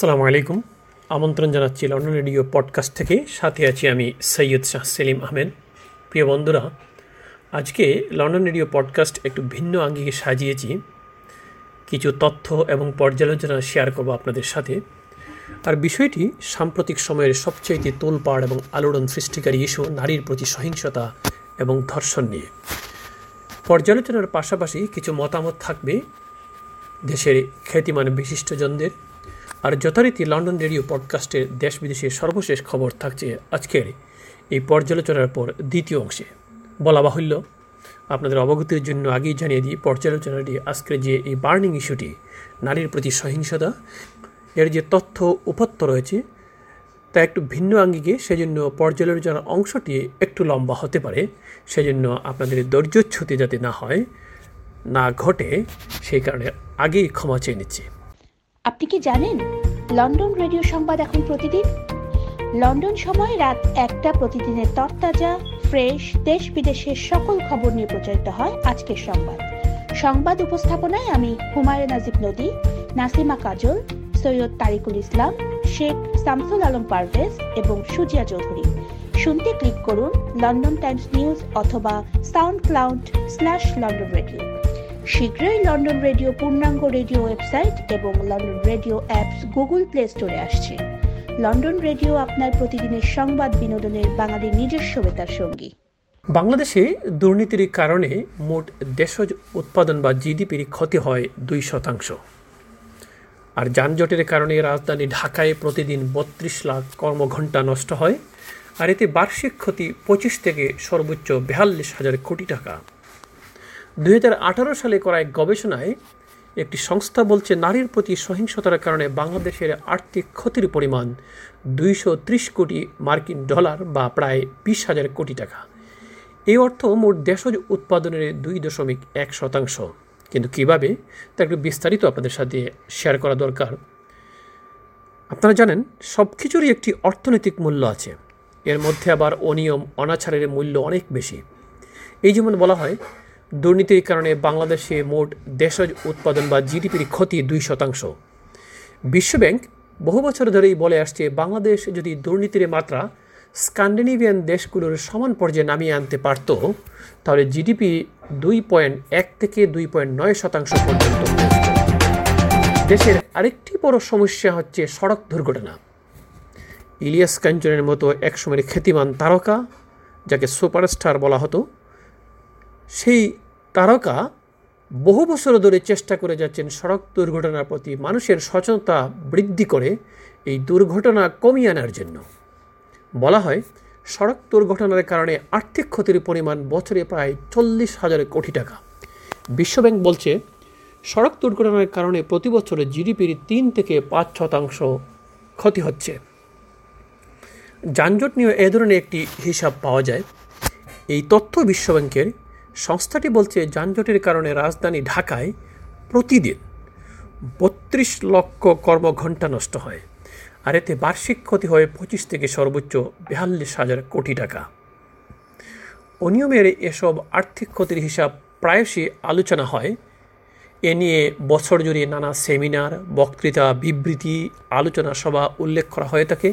আসসালামু আলাইকুম। আমন্ত্রণ জানাচ্ছি লন্ডন রেডিও পডকাস্ট থেকে। সাথে আছি আমি সৈয়দ শাহ সেলিম আহমেদ। প্রিয় বন্ধুরা, আজকে লন্ডন রেডিও পডকাস্ট একটু ভিন্ন আঙ্গিকে সাজিয়েছি। কিছু তথ্য এবং পর্যালোচনা শেয়ার করব আপনাদের সাথে। আর বিষয়টি সাম্প্রতিক সময়ের সবচেয়ে তোলপাড় এবং আলোড়ন সৃষ্টিকারী ইস্যু, নারীর প্রতি সহিংসতা এবং ধর্ষণ নিয়ে। পর্যালোচনার পাশাপাশি কিছু মতামত থাকবে। দেশের খ্যাতিমান বিশিষ্টজনদের আর যথারীতি লন্ডন রেডিও পডকাস্টের দেশ বিদেশের সর্বশেষ খবর থাকছে আজকের এই পর্যালোচনার পর দ্বিতীয় অংশে। বলা বাহুল্য, আপনাদের অবগতির জন্য আগেই জানিয়ে দিই, পর্যালোচনাটি আজকের যে এই বার্নিং ইস্যুটি, নারীর প্রতি সহিংসতা, এর যে তথ্য উপত্য রয়েছে, তা একটু ভিন্ন আঙ্গিকে, সেজন্য পর্যালোচনার অংশটি একটু লম্বা হতে পারে। সেজন্য আপনাদের ধৈর্যচ্যুতি যাতে না হয়, না ঘটে, সেই কারণে আগেই ক্ষমা চেয়ে নিচ্ছি। আপনি কি জানেন, লন্ডন রেডিও সংবাদ এখন প্রতিদিন? লন্ডন সময় রাত একটা প্রতিদিনের তরতাজা, ফ্রেশ দেশ বিদেশের সকল খবর নিয়ে প্রচারিত হয় আজকের সংবাদ। সংবাদ উপস্থাপনায় আমি হুমায়ুন নাজিব নদী, নাসিমা কাজল, সৈয়দ তারিকুল ইসলাম, শেখ শামসুল আলম পারভেজ এবং সুজিয়া চৌধুরী। শুনতে ক্লিক করুন লন্ডন টাইমস নিউজ অথবা sound cloud slash London radio. শীঘ্রই লন্ডন রেডিও পূর্ণাঙ্গ রেডিও ওয়েবসাইট এবং London radio apps Google play স্টোরে আসছে। লন্ডন রেডিও আপনার প্রতিদিনের সংবাদ বিনোদনের বাঙালির নিজস্ব বেতার সঙ্গী। বাংলাদেশে দুর্নীতির কারণে মোট দেশজ উৎপাদন বা জিডিপির ক্ষতি হয় দুই শতাংশ। আর যানজটের কারণে রাজধানী ঢাকায় প্রতিদিন বত্রিশ লাখ কর্মঘণ্টা নষ্ট হয়, আর এতে বার্ষিক ক্ষতি পঁচিশ থেকে সর্বোচ্চ বেয়াল্লিশ হাজার কোটি টাকা। দুই হাজার আঠারো সালে করা এক গবেষণায় একটি সংস্থা বলছে নারীর প্রতি সহিংসতার কারণে বাংলাদেশের আর্থিক ক্ষতির পরিমাণ দুইশো ত্রিশ কোটি মার্কিন ডলার বা প্রায় বিশ হাজার কোটি টাকা। এই অর্থ মোট দেশজ উৎপাদনের দুই দশমিক এক শতাংশ। কিন্তু কীভাবে? তা একটু বিস্তারিত আপনাদের সাথে শেয়ার করা দরকার। আপনারা জানেন সব কিছুরই একটি অর্থনৈতিক মূল্য আছে। এর মধ্যে আবার অনিয়ম, অনাচারের মূল্য অনেক বেশি। এই যেমন বলা হয় দুর্নীতির কারণে বাংলাদেশে মোট দেশজ উৎপাদন বা জিডিপির ক্ষতি দুই শতাংশ। বিশ্বব্যাংক বহু বছর ধরেই বলে আসছে, বাংলাদেশ যদি দুর্নীতির মাত্রা স্ক্যান্ডিনেভিয়ান দেশগুলোর সমান পর্যায়ে নামিয়ে আনতে পারত, তাহলে জিডিপি দুই পয়েন্ট এক থেকে দুই পয়েন্ট নয় শতাংশ পর্যন্ত দেশের আরেকটি বড় সমস্যা হচ্ছে সড়ক দুর্ঘটনা। ইলিয়াস কাঞ্চনের মতো একসময়ের খ্যাতিমান তারকা, যাকে সুপারস্টার বলা হতো সেই তারকা বহু বছর ধরে চেষ্টা করে যাচ্ছেন সড়ক দুর্ঘটনার প্রতি মানুষের সচেতনতা বৃদ্ধি করে এই দুর্ঘটনা কমিয়ে আনার জন্য। বলা হয়, সড়ক দুর্ঘটনার কারণে আর্থিক ক্ষতির পরিমাণ বছরে প্রায় চল্লিশ হাজার কোটি টাকা। বিশ্বব্যাংক বলছে, সড়ক দুর্ঘটনার কারণে প্রতি বছরে জিডিপির তিন থেকে পাঁচ শতাংশ ক্ষতি হচ্ছে। যানজট নিয়ে এ ধরনের একটি হিসাব পাওয়া যায়। এই তথ্য বিশ্বব্যাংকের সংস্থাটি বলছে, যানজটের কারণে রাজধানী ঢাকায় প্রতিদিন বত্রিশ লক্ষ কর্মঘণ্টা নষ্ট হয় আর এতে বার্ষিক ক্ষতি হয় পঁচিশ থেকে সর্বোচ্চ বেয়াল্লিশ হাজার কোটি টাকা। অনিয়মের এসব আর্থিক ক্ষতির হিসাব প্রায়শই আলোচনা হয়। এ নিয়ে বছর জুড়ে নানা সেমিনার, বক্তৃতা, বিবৃতি, আলোচনা সভা উল্লেখ করা হয়ে থাকে।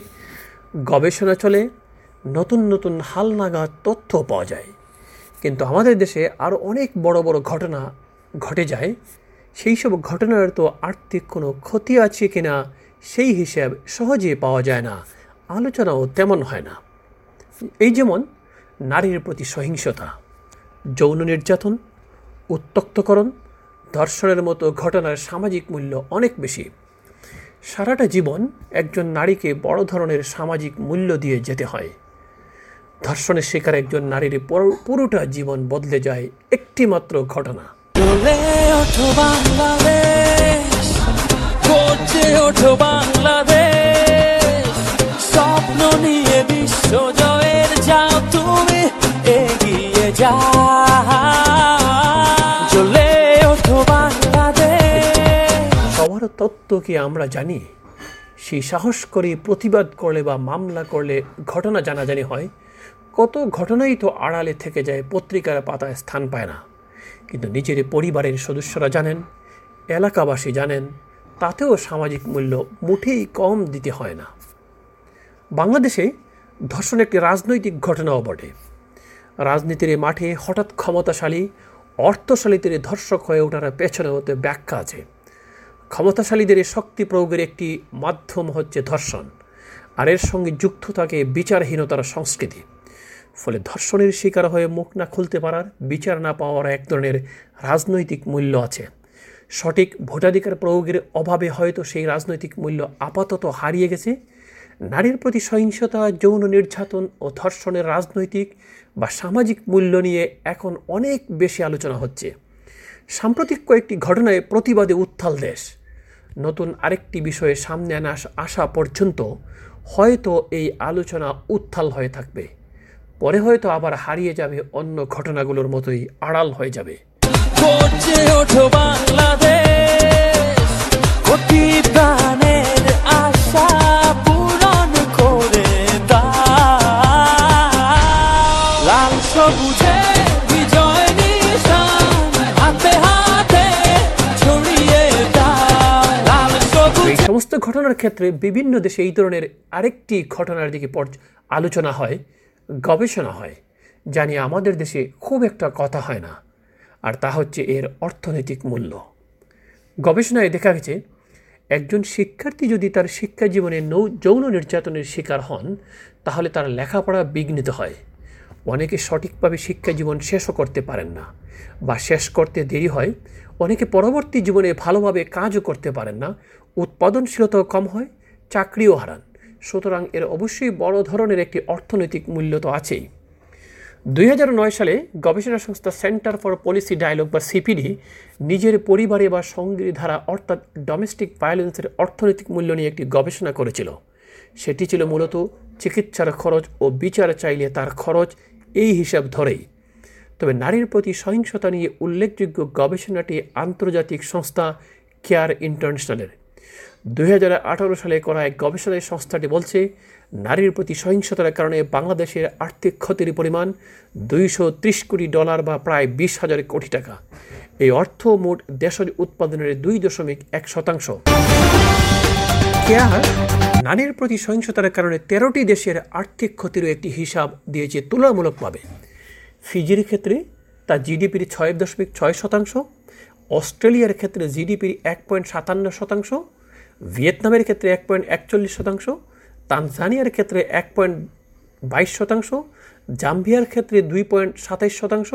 গবেষণা চলে, নতুন নতুন হালনাগাদ তথ্য পাওয়া যায়। কিন্তু আমাদের দেশে আরও অনেক বড় বড় ঘটনা ঘটে যায়। সেই সব ঘটনার তো আর্থিক কোনো ক্ষতি আছে কিনা সেই হিসাব সহজে পাওয়া যায় না। আলোচনাও তেমন হয় না। এই যেমন নারীর প্রতি সহিংসতা, যৌন নির্যাতন উত্তক্তকরণ ধর্ষণের মতো ঘটনার সামাজিক মূল্য অনেক বেশি। সারাটা জীবন একজন নারীকে বড় ধরনের সামাজিক মূল্য দিয়ে যেতে হয়। ধর্ষণের শিকার একজন নারীর পুরোটা জীবন বদলে যায় একটি মাত্র ঘটনা স্বপ্ন নিয়ে বিশ্ব জয়ের যাও তুমি এগিয়ে যা চলে ওঠো বাংলাদেশ। সবার তত্ত্ব কি আমরা জানি? সেই সাহস করে প্রতিবাদ করলে বা মামলা করলে ঘটনা জানাজানি হয় কত ঘটনাই তো আড়ালে থেকে যায়, পত্রিকার পাতায় স্থান পায় না। কিন্তু নিজের পরিবারের সদস্যরা জানেন, এলাকাবাসী জানেন, তাতেও সামাজিক মূল্য মুঠেই কম দিতে হয় না। বাংলাদেশে ধর্ষণ একটি রাজনৈতিক ঘটনাও বটে। রাজনীতির মাঠে হঠাৎ ক্ষমতাশালী, অর্থশালীদের ধর্ষক হয়ে ওঠার পেছনে হতে ব্যাখ্যা আছে। ক্ষমতাশালীদের শক্তি প্রয়োগের একটি মাধ্যম হচ্ছে ধর্ষণ, আর এর সঙ্গে যুক্ত থাকে বিচারহীনতার সংস্কৃতি। ফলে ধর্ষণের শিকার হয়ে মুখ না খুলতে পারার, বিচার না পাওয়ার এক ধরনের রাজনৈতিক মূল্য আছে। সঠিক ভোটাধিকার প্রয়োগের অভাবে হয়তো সেই রাজনৈতিক মূল্য আপাতত হারিয়ে গেছে। নারীর প্রতি সহিংসতা, যৌন নির্যাতন ও ধর্ষণের রাজনৈতিক বা সামাজিক মূল্য নিয়ে এখন অনেক বেশি আলোচনা হচ্ছে। সাম্প্রতিক কয়েকটি ঘটনায় প্রতিবাদে উত্থাল দেশ। নতুন আরেকটি বিষয়ে সামনে আনা আসা পর্যন্ত হয়তো এই আলোচনা উত্থাল হয়ে থাকবে। পরে হয়তো আবার হারিয়ে যাবে অন্য ঘটনাগুলোর মতোই আড়াল হয়ে যাবে। সমস্ত ঘটনার ক্ষেত্রে বিভিন্ন দেশে এই ধরনের আরেকটি ঘটনার দিকে আলোচনা হয়। গবেষণা হয় জানি আমাদের দেশে খুব একটা কথা হয় না, আর তা হচ্ছে এর অর্থনৈতিক মূল্য। গবেষণায় দেখা গেছে, একজন শিক্ষার্থী যদি তার শিক্ষা জীবনে নৌ, যৌন নির্যাতনের শিকার হন, তাহলে তার লেখাপড়া বিঘ্নিত হয়। অনেকে সঠিকভাবে শিক্ষা জীবন শেষও করতে পারেন না, বা শেষ করতে দেরি হয়। অনেকে পরবর্তী জীবনে ভালোভাবে কাজও করতে পারেন না, উৎপাদনশীলতাও কম হয়, চাকরিও হারান। সুতরাং এর অবশ্যই বড় ধরনের একটি অর্থনৈতিক মূল্য তো আছেই। দুই হাজার নয় সালে গবেষণা সংস্থা সেন্টার ফর পলিসি ডায়ালগ বা সিপিডি নিজের পরিবারে বা সঙ্গীর ধারা অর্থাৎ ডোমেস্টিক ভায়োলেন্সের অর্থনৈতিক মূল্য নিয়ে একটি গবেষণা করেছিল। সেটি ছিল মূলত চিকিৎসার খরচ ও বিচার চাইলে তার খরচ এই হিসাব ধরেই। তবে নারীর প্রতি সহিংসতা নিয়ে উল্লেখযোগ্য গবেষণাটি আন্তর্জাতিক সংস্থা কেয়ার ইন্টারন্যাশনালের। দুই হাজার আঠারো সালে করা এক গবেষণায় সংস্থাটি বলছে, নারীর প্রতি সহিংসতার কারণে বাংলাদেশের আর্থিক ক্ষতির পরিমাণ দুইশো ত্রিশ কোটি ডলার বা প্রায় বিশ হাজার কোটি টাকা। এই অর্থ মোট দেশজ উৎপাদনের দুই দশমিক এক শতাংশ। কেয়ার নারীর প্রতি সহিংসতার কারণে তেরোটি দেশের আর্থিক ক্ষতির একটি হিসাব দিয়েছে তুলনামূলকভাবে। ফিজির ক্ষেত্রে তা জিডিপির ছয় দশমিক ছয় শতাংশ, অস্ট্রেলিয়ার ক্ষেত্রে জিডিপির এক পয়েন্ট সাতান্ন শতাংশ ভিয়েতনামের ক্ষেত্রে এক পয়েন্ট একচল্লিশ শতাংশ, তানজানিয়ার ক্ষেত্রে এক পয়েন্ট বাইশ শতাংশ, জাম্বিয়ার ক্ষেত্রে দুই পয়েন্ট সাতাইশ শতাংশ,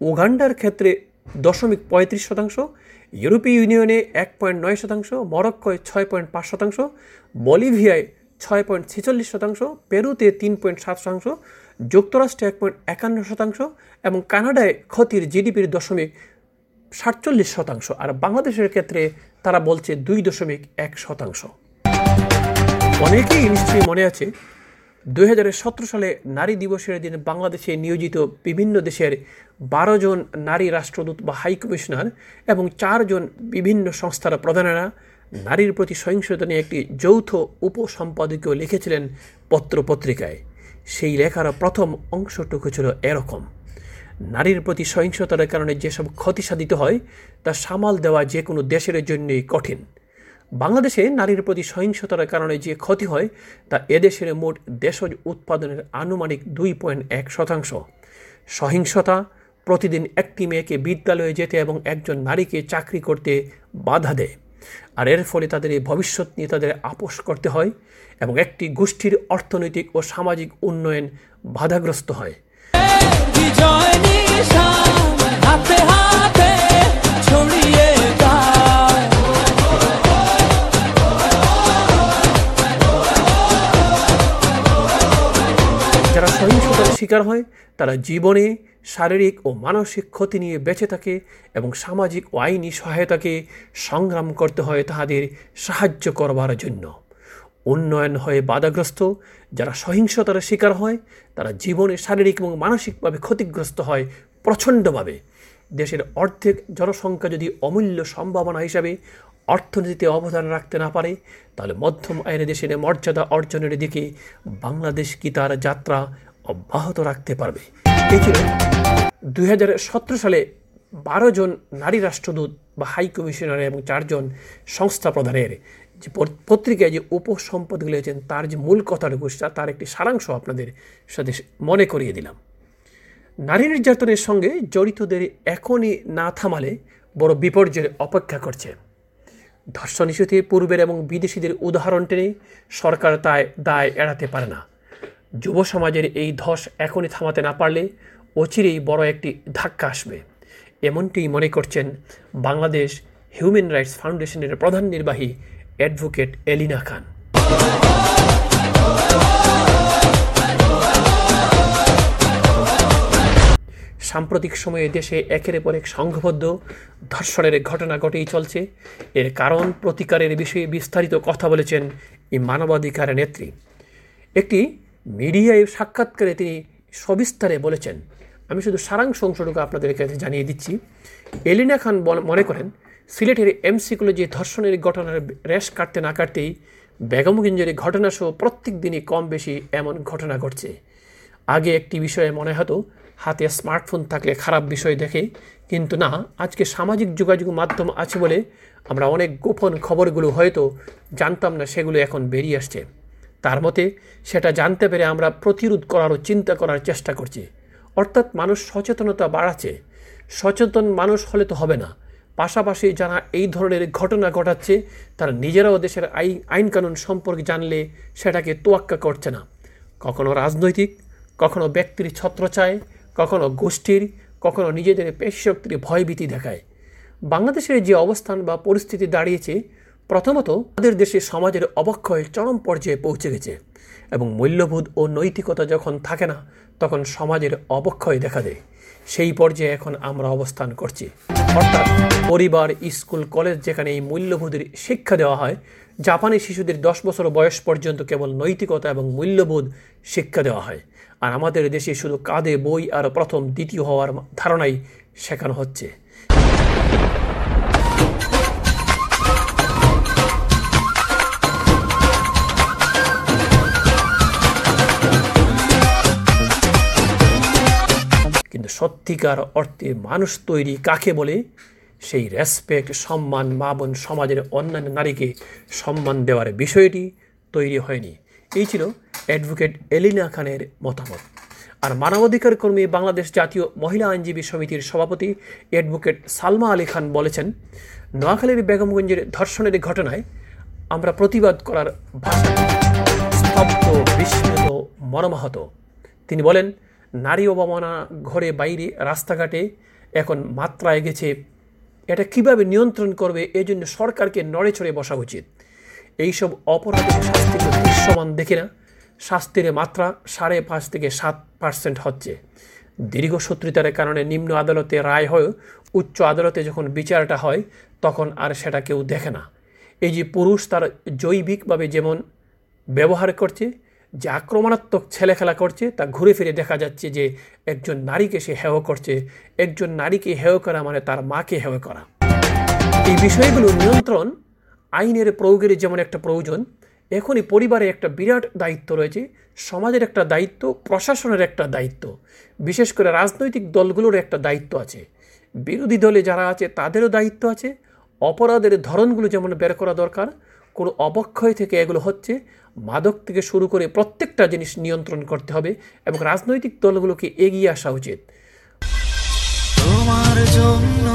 উগান্ডার ক্ষেত্রে দশমিক পঁয়ত্রিশ শতাংশ, ইউরোপীয় ইউনিয়নে এক পয়েন্ট নয় শতাংশ, মরক্কোয় ছয় পয়েন্ট পাঁচ শতাংশ, বলিভিয়ায় ছয় পয়েন্ট ছেচল্লিশ শতাংশ, পেরুতে তিন পয়েন্ট সাত শতাংশ, যুক্তরাষ্ট্রে এক পয়েন্ট একান্ন শতাংশ এবং কানাডায় ক্ষতির জিডিপির দশমিক সাতচল্লিশ শতাংশ, আর বাংলাদেশের ক্ষেত্রে তারা বলছে দুই দশমিক এক শতাংশ। অনেকেই নিশ্চয়ই মনে আছে দুই হাজার সতেরো সালে নারী দিবসের দিন বাংলাদেশে নিয়োজিত বিভিন্ন দেশের বারো জন নারী রাষ্ট্রদূত বা হাই কমিশনার এবং চারজন বিভিন্ন সংস্থার প্রধানেরা নারীর প্রতি সহিংসতা নিয়ে একটি যৌথ উপসম্পাদকীয় লিখেছিলেন পত্রপত্রিকায় সেই লেখার প্রথম অংশটুকু ছিল এরকম। নারীর প্রতি সহিংসতার কারণে যেসব ক্ষতি সাধিত হয়, তা সামাল দেওয়া যে কোনো দেশের জন্যই কঠিন। বাংলাদেশে নারীর প্রতি সহিংসতার কারণে যে ক্ষতি হয়, তা এদেশের মোট দেশজ উৎপাদনের আনুমানিক দুই পয়েন্ট এক শতাংশ। সহিংসতা, প্রতিদিন একটি মেয়েকে বিদ্যালয়ে যেতে এবং একজন নারীকে চাকরি করতে বাধা দেয়। আর এর ফলে তাদের এই ভবিষ্যৎ নিয়ে তাদের আপোষ করতে হয় এবং একটি গোষ্ঠীর অর্থনৈতিক ও সামাজিক উন্নয়ন বাধাগ্রস্ত হয়। যারা সহিংসতার শিকার হয়, তারা জীবনে শারীরিক ও মানসিক ক্ষতি নিয়ে বেঁচে থাকে এবং সামাজিক ও আইনি সহায়তাকে সংগ্রাম করতে হয় তাহাদের সাহায্য করবার জন্য। উন্নয়ন হয়ে বাধাগ্রস্ত যারা সহিংসতার শিকার হয়, তারা জীবনে শারীরিক এবং মানসিকভাবে ক্ষতিগ্রস্ত হয় প্রচণ্ডভাবে। দেশের অর্ধেক জনসংখ্যা যদি অমূল্য সম্ভাবনা হিসাবে অর্থনীতিতে অবদান রাখতে না পারে, তাহলে মধ্যম আয়ের দেশের মর্যাদা অর্জনের দিকে বাংলাদেশ কি তার যাত্রা অব্যাহত রাখতে পারবে? এই হাজার সতেরো সালে বারো জন নারী রাষ্ট্রদূত বা হাই কমিশনার এবং চারজন সংস্থা প্রধানের যে পত- পত্রিকায় যে উপসম্পদগুলি আছেন তার যে মূল কথাটুকু তার একটি সারাংশ আপনাদের সাথে মনে করিয়ে দিলাম। নারী নির্যাতনের সঙ্গে জড়িতদের এখনই না থামালে বড় বিপর্যয়ের অপেক্ষা করছে। ধর্ষণ ইস্যুতে পূর্বের এবং বিদেশিদের উদাহরণ টেনে সরকার তাই দায় এড়াতে পারে না। যুব সমাজের এই ধস এখনই থামাতে না পারলে অচিরেই বড় একটি ধাক্কা আসবে। এমনটি মনে করছেন বাংলাদেশ হিউম্যান রাইটস ফাউন্ডেশনের প্রধান নির্বাহী অ্যাডভোকেট এলিনা খান। সাম্প্রতিক সময়ে দেশে একের পর এক সংঘবদ্ধ ধর্ষণের ঘটনা ঘটেই চলছে। এর কারণ, প্রতিকারের বিষয়ে বিস্তারিত কথা বলেছেন এই মানবাধিকার নেত্রী। একটি মিডিয়ায় সাক্ষাৎকারে তিনি সবিস্তারে বলেছেন, আমি শুধু সারাংশ অংশটুকু আপনাদের কাছে জানিয়ে দিচ্ছি। এলিনা খান মনে করেন সিলেটের এমসি কলেজে ধর্ষণের ঘটনার রেশ কাটতে না কাটতেই বেগমগঞ্জের ঘটনাসহ প্রত্যেক দিনই কম বেশি এমন ঘটনা ঘটছে। আগে একটি বিষয়ে মনে হতো, হাতে স্মার্টফোন থাকলে খারাপ বিষয় দেখে, কিন্তু না, আজকে সামাজিক যোগাযোগ মাধ্যম আছে বলে আমরা অনেক গোপন খবরগুলো হয়তো জানতাম না, সেগুলো এখন বেরিয়ে আসছে। তার মতে, সেটা জানতে পেরে আমরা প্রতিরোধ করারও চিন্তা করার চেষ্টা করছি। অর্থাৎ মানুষ সচেতনতা বাড়াচ্ছে। সচেতন মানুষ হলে তো হবে না। পাশাপাশি যারা এই ধরনের ঘটনা ঘটাচ্ছে, তারা নিজেরাও দেশের আইন আইনকানুন সম্পর্কে জানলে সেটাকে তোয়াক্কা করছে না। কখনো রাজনৈতিক, কখনো ব্যক্তির ছত্রচায় কখনো গোষ্ঠীর, কখনো নিজেদের পেশশক্তির ভয়ভীতি দেখায়। বাংলাদেশের যে অবস্থান বা পরিস্থিতি দাঁড়িয়েছে, প্রথমত আমাদের দেশে সমাজের অবক্ষয় চরম পর্যায়ে পৌঁছে গেছে। এবং মূল্যবোধ ও নৈতিকতা যখন থাকে না, তখন সমাজের অবক্ষয় দেখা দেয়। সেই পর্যায়ে এখন আমরা অবস্থান করছি। অর্থাৎ পরিবার, স্কুল, কলেজ যেখানে এই মূল্যবোধের শিক্ষা দেওয়া হয়, জাপানি শিশুদের দশ বছর বয়স পর্যন্ত কেবল নৈতিকতা এবং মূল্যবোধ শিক্ষা দেওয়া হয়। আর আমাদের দেশে শুধু কাঁধে বই আর প্রথম দ্বিতীয় হওয়ার ধারণাই শেখানো হচ্ছে। কিন্তু সত্যিকার অর্থে মানুষ তৈরি কাকে বলে? সেই রেসপেক্ট সম্মান, মা বোন সমাজের অন্যান্য নারীকে সম্মান দেওয়ার বিষয়টি তৈরি হয়নি। এই ছিল অ্যাডভোকেট এলিনা খানের মতামত। আর মানবাধিকার কর্মী বাংলাদেশ জাতীয় মহিলা আইনজীবী সমিতির সভাপতি অ্যাডভোকেট সালমা আলী খান বলেছেন, নোয়াখালীর বেগমগঞ্জের ধর্ষণের ঘটনায় আমরা প্রতিবাদ করার ভাষা স্তব্ধ, বিস্মিত, মর্মাহত। তিনি বলেন নারী অবমাননা ঘরে বাইরে, রাস্তাঘাটে এখন মাত্রায় গেছে এটা কীভাবে নিয়ন্ত্রণ করবে, এজন্য সরকারকে নড়ে চড়ে বসা উচিত। এইসব অপরাধের শাস্তি দৃশ্যমান দেখি না। শাস্তির মাত্রা সাড়ে পাঁচ থেকে সাত পার্সেন্ট হচ্ছে। দীর্ঘ শত্রুতার কারণে নিম্ন আদালতে রায় হয়েও উচ্চ আদালতে যখন বিচারটা হয়, তখন আর সেটা কেউ দেখে না। এই যে পুরুষ তার জৈবিকভাবে যেমন ব্যবহার করছে যে আক্রমণাত্মক ছেলে খেলা করছে, তা ঘুরে ফিরে দেখা যাচ্ছে যে একজন নারীকে সে হেয় করছে। একজন নারীকে হেয় করা মানে তার মাকে হেয় করা। এই বিষয়গুলো নিয়ন্ত্রণ আইনের প্রয়োগের যেমন একটা প্রয়োজন, এখনই পরিবারে একটা বিরাট দায়িত্ব রয়েছে, সমাজের একটা দায়িত্ব, প্রশাসনের একটা দায়িত্ব। বিশেষ করে রাজনৈতিক দলগুলোর একটা দায়িত্ব আছে। বিরোধী দলে যারা আছে, তাদেরও দায়িত্ব আছে। অপরাধের ধরনগুলো যেমন বের করা দরকার কোনো অবক্ষয় থেকে এগুলো হচ্ছে মাদক থেকে শুরু করে প্রত্যেকটা জিনিস নিয়ন্ত্রণ করতে হবে এবং রাজনৈতিক দলগুলোকে এগিয়ে আসা উচিত। তোমার জন্য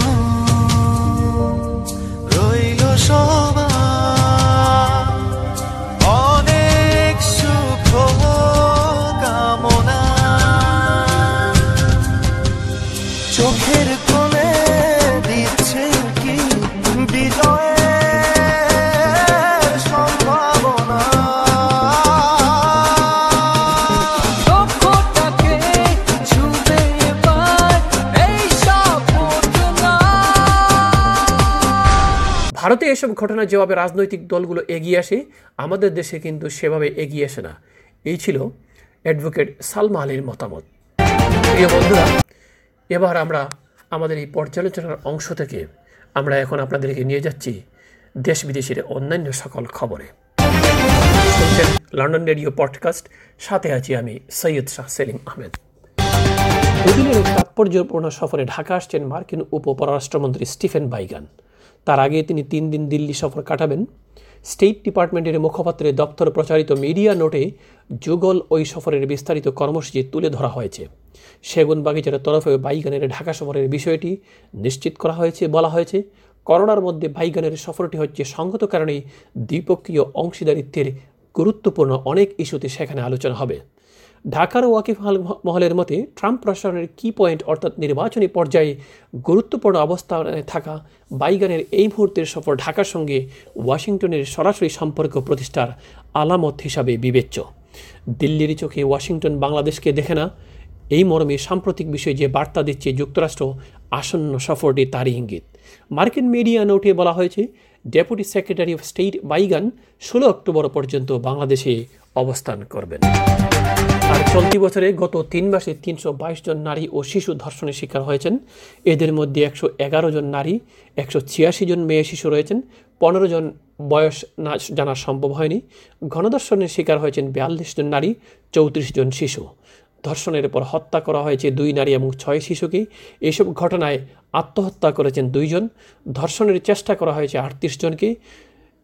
রইল সবার এসব ঘটনা যেভাবে রাজনৈতিক দলগুলো এগিয়ে আসে, আমাদের দেশে কিন্তু সেভাবে এগিয়ে আসে না। এই ছিল অ্যাডভোকেট সালমা আলীর মতামত। প্রিয় বন্ধুরা, এবার আমরা আমাদের এই পর্যালোচনার অংশ থেকে আমরা এখন আপনাদেরকে নিয়ে যাচ্ছি দেশ বিদেশের অন্যান্য সকল খবরে। লন্ডন রেডিও পডকাস্ট, সাথে আছি আমি সৈয়দ শাহ সেলিম আহমেদ। দুদিনের তাৎপর্যপূর্ণ সফরে ঢাকা আসছেন মার্কিন উপপররাষ্ট্রমন্ত্রী স্টিফেন বাইগান। তার আগে তিনি তিন দিন দিল্লি সফর কাটাবেন। স্টেট ডিপার্টমেন্টের মুখপাত্রের দপ্তর প্রচারিত মিডিয়া নোটে যুগল ওই সফরের বিস্তারিত কর্মসূচি তুলে ধরা হয়েছে। সেগুন বাগিচার তরফে বাইগানের ঢাকা সফরের বিষয়টি নিশ্চিত করা হয়েছে, বলা হয়েছে, করোনার মধ্যে বাইগানের সফরটি হচ্ছে সঙ্গত কারণেই দ্বিপক্ষীয় অংশীদারিত্বের গুরুত্বপূর্ণ অনেক ইস্যুতে সেখানে আলোচনা হবে। ঢাকার ওয়াকিফ মহলের মতে ট্রাম্প প্রশাসনের কি পয়েন্ট অর্থাৎ নির্বাচনী পর্যায়ে গুরুত্বপূর্ণ অবস্থানে থাকা বাইগানের এই মুহূর্তের সফর ঢাকার সঙ্গে ওয়াশিংটনের সরাসরি সম্পর্ক প্রতিষ্ঠার আলামত হিসাবে বিবেচ্য। দিল্লির চোখে ওয়াশিংটন বাংলাদেশকে দেখে না, এই মর্মে সাম্প্রতিক বিষয়ে যে বার্তা দিচ্ছে যুক্তরাষ্ট্র, আসন্ন সফরটি তারই ইঙ্গিত। মার্কিন মিডিয়া নোটে বলা হয়েছে deputy secretary of state Biegun ষোলো অক্টোবর পর্যন্ত বাংলাদেশে অবস্থান করবেন। আর চলতি বছরে গত তিন মাসে তিনশো বাইশ জন নারী ও শিশু ধর্ষণের শিকার হয়েছেন। এদের মধ্যে একশো এগারো জন নারী, একশো ছিয়াশি জন মেয়ে শিশু রয়েছেন। পনেরো জন বয়স না জানা সম্ভব হয়নি। গণধর্ষণের শিকার হয়েছেন বিয়াল্লিশ জন নারী, চৌত্রিশ জন শিশু। ধর্ষণের পর হত্যা করা হয়েছে দুই নারী এবং ছয় শিশুকে। এসব ঘটনায় আত্মহত্যা করেছেন দুইজন। ধর্ষণের চেষ্টা করা হয়েছে আটত্রিশ জনকে।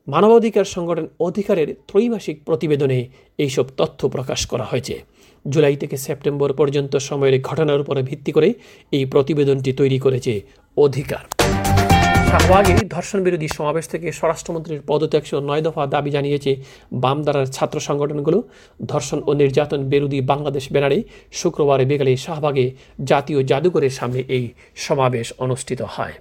মানবাধিকার সংগঠন অধিকারের ত্রৈমাসিক প্রতিবেদনে এইসব তথ্য প্রকাশ করা হয়েছে। জুলাই থেকে সেপ্টেম্বর পর্যন্ত সময়ের ঘটনার উপরে ভিত্তি করে এই প্রতিবেদনটি তৈরি করেছে অধিকার। শাহবাগে ধর্ষণ বিরোধী সমাবেশ থেকে স্বরাষ্ট্রমন্ত্রীর পদত্যাগ সহ নয় দফা দাবি জানিয়েছে বামদারার ছাত্র সংগঠনগুলো। ধর্ষণ ও নির্যাতন বিরোধী বাংলাদেশ ব্যানারে শুক্রবার বিকেলে শাহবাগে জাতীয় জাদুঘরের সামনে এই সমাবেশ অনুষ্ঠিত হয়।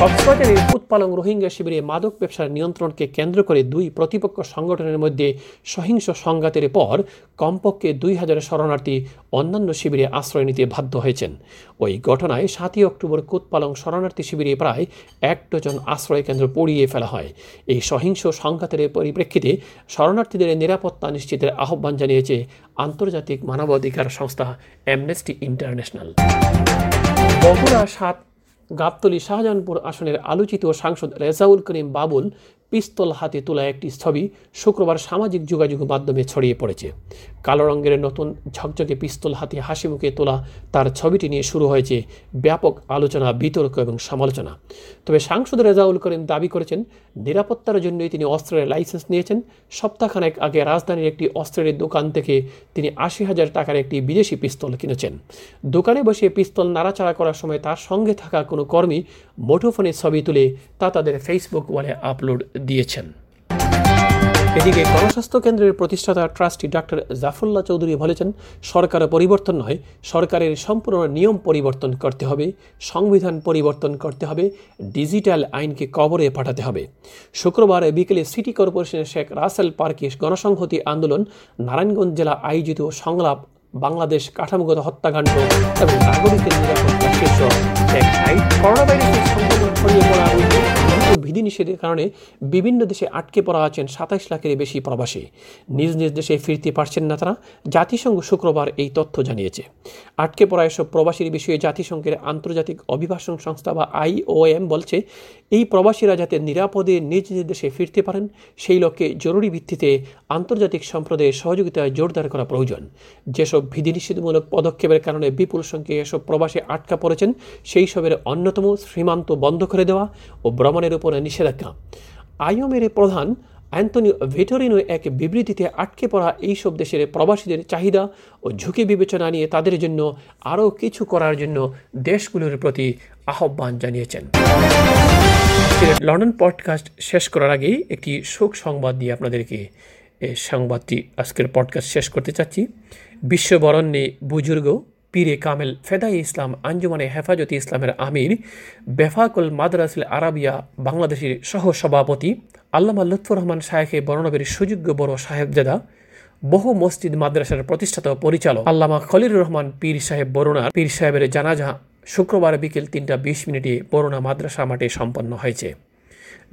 কক্সবাজারের উৎপালং রোহিঙ্গা শিবিরে মাদক ব্যবসার নিয়ন্ত্রণকে কেন্দ্র করে দুই প্রতিপক্ষ সংগঠনের মধ্যে সহিংস সংঘাতের পর কমপক্ষে দুই হাজার শরণার্থী অন্যান্য শিবিরে আশ্রয় নিতে বাধ্য হয়েছেন। ওই ঘটনায় সাতই অক্টোবর কোতপালং শরণার্থী শিবিরে প্রায় এক ডজন আশ্রয় কেন্দ্র পড়িয়ে ফেলা হয়। এই সহিংস সংঘাতের পরিপ্রেক্ষিতে শরণার্থীদের নিরাপত্তা নিশ্চিতের আহ্বান জানিয়েছে আন্তর্জাতিক মানবাধিকার সংস্থা অ্যামনেস্টি ইন্টারন্যাশনাল বগুড়া সাত গাবতলী শাহজাহানপুর আসনের আলোচিত সাংসদ রেজাউল করিম বাবুল পিস্তল হাতে তোলা একটি ছবি শুক্রবার সামাজিক যোগাযোগ মাধ্যমে ছড়িয়ে পড়েছে। কালো রঙের নতুন ঝকঝকে পিস্তল হাতে হাসি মুখে তোলা তার ছবিটি নিয়ে শুরু হয়েছে ব্যাপক আলোচনা, বিতর্ক এবং সমালোচনা। তবে সাংসদ রেজাউল করিম দাবি করেছেন, নিরাপত্তার জন্যই তিনি অস্ত্রের লাইসেন্স নিয়েছেন। সপ্তাহখানেক আগে রাজধানীর একটি অস্ত্রের দোকান থেকে তিনি আশি হাজার টাকার একটি বিদেশি পিস্তল কিনেছেন। দোকানে বসে পিস্তল নাড়াচাড়া করার সময় তার সঙ্গে থাকা কোনো কর্মী মুঠোফোনে ছবি তুলে তা তাদের ফেসবুক ওয়ালে আপলোড দিয়েছেন। এদিকে গণস্বাস্থ্য কেন্দ্রের প্রতিষ্ঠাতা ট্রাস্টি ডাক্তার জাফরুল্লাহ চৌধুরী বলেছেন, সরকার পরিবর্তন নয়, সরকারের সম্পূর্ণ নিয়ম পরিবর্তন করতে হবে, সংবিধান পরিবর্তন করতে হবে, ডিজিটাল আইনকে কবরে পাঠাতে হবে। শুক্রবার বিকেলে সিটি কর্পোরেশনের শেখ রাসেল পার্কে গণসংহতি আন্দোলন নারায়ণগঞ্জ জেলা আয়োজিত সংলাপ, বাংলাদেশ কাঠামোগত হত্যাকাণ্ড এবং নাগরিকের নিরাপত্তা শীর্ষক এক আইন করোনা ভাইরাসের সংক্রমণ ছড়িয়ে পড়া রোগী দ্রুত বিধিনিষেধের কারণে বিভিন্ন দেশে আটকে পড়া আছেন সাতাইশ লাখের বেশি প্রবাসী। নিজ নিজ দেশে ফিরতে পারছেন না তারা। জাতিসংঘ শুক্রবার এই তথ্য জানিয়েছে। আটকে পড়া এসব প্রবাসীর বিষয়ে জাতিসংঘের আন্তর্জাতিক অভিবাসন সংস্থা বা আইওএম বলছে, এই প্রবাসীরা যাতে নিরাপদে নিজ নিজ দেশে ফিরতে পারেন, সেই লক্ষ্যে জরুরি ভিত্তিতে আন্তর্জাতিক সম্প্রদায়ের সহযোগিতায় জোরদার করা প্রয়োজন। যেসব বিধিনিষেধমূলক পদক্ষেপের কারণে বিপুল সংখ্যে এসব প্রবাসী আটকা পড়েছেন, সেই সবের অন্যতম সীমান্ত বন্ধ করে দেওয়া ও ভ্রমণের উপরে নিষেধাজ্ঞা। আইওমের প্রধান অ্যান্টনি ভেটোরিনো এক বিবৃতিতে আটকে পড়া এইসব দেশের প্রবাসীদের চাহিদা ও ঝুঁকি বিবেচনা নিয়ে তাদের জন্য আরও কিছু করার জন্য দেশগুলোর প্রতি আহ্বান জানিয়েছেন। লন্ডন পডকাস্ট শেষ করার আগেই একটি শোক সংবাদ দিয়ে আপনাদেরকে সংবাদটি আজকের পডকাস্ট শেষ করতে চাচ্ছি। বিশ্ববরণ্যে বুজুর্গ পীরে কামেল ফেদাই ইসলাম, আঞ্জুমানে হেফাজতে ইসলামের আমির, বেফাকুল মাদ্রাসিল আরাবিয়া বাংলাদেশের সহ সভাপতি আল্লামা লুৎফুর রহমান শাহেখে বর্ণবের সুযোগ্য বড় সাহেবজাদা, বহু মসজিদ মাদ্রাসার প্রতিষ্ঠাতা পরিচালক। আল্লামা খলিলুর রহমান পীর সাহেব বরুণার পীর সাহেবের জানাজা শুক্রবার বিকেল তিনটা বিশ মিনিটে বরুণা মাদ্রাসা মাঠে সম্পন্ন হয়েছে।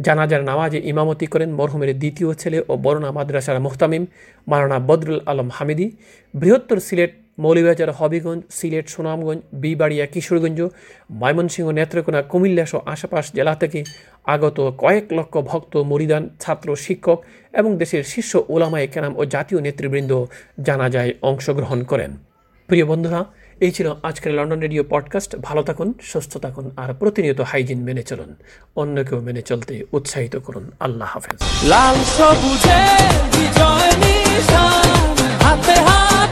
জানাজার নামাজে ইমামতি করেন মরহুমের দ্বিতীয় ছেলে ও বরুণা মাদ্রাসার মুহতামিম মারানা বদরুল আলম হামিদি। বৃহত্তর সিলেট মৌলিবাজার, হবিগঞ্জ, সিলেট, সুনামগঞ্জ, বিবাড়িয়া, কিশোরগঞ্জ, ময়মনসিংহ, নেত্রকোনা, কুমিল্লা সহ আশেপাশ জেলা থেকে আগত কয়েক লক্ষ ভক্ত, মরিদান, ছাত্র, শিক্ষক এবং দেশের শীর্ষ ওলামায় কেরাম ও জাতীয় নেতৃবৃন্দ জানাজায় অংশগ্রহণ করেন। প্রিয় বন্ধুরা, এই ছিল আজকের লন্ডন রেডিও পডকাস্ট। ভালো থাকুন, সুস্থ থাকুন আর প্রতিনিয়ত হাইজিন মেনে চলুন। অন্যকেও মেনে চলতে উৎসাহিত করুন। আল্লাহ হাফেজ। লাল সবুজে বিজয় নিশান, হাতে হাতে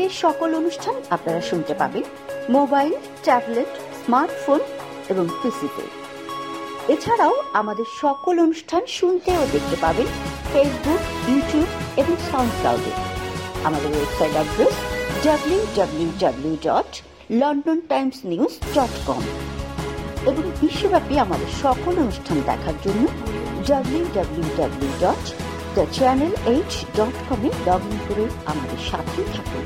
চ্যানেল সকল অনুষ্ঠান আপনারা শুনতে পাবেন। মোবাইল, ট্যাবলেট, স্মার্টফোন এবং পিসিতে। এছাড়াও আমাদের সকল অনুষ্ঠান শুনতে ও দেখতে পাবেন ফেসবুক, ইউটিউব এবং সাউন্ড ক্লাউডে আমাদের website address W W W dot London Times News dot com. এবং বিশ্বব্যাপী আমাদের সকল অনুষ্ঠান দেখার জন্য W W W dot the channel H dot কমে লগ ইন করে আমাদের সাথে থাকুন।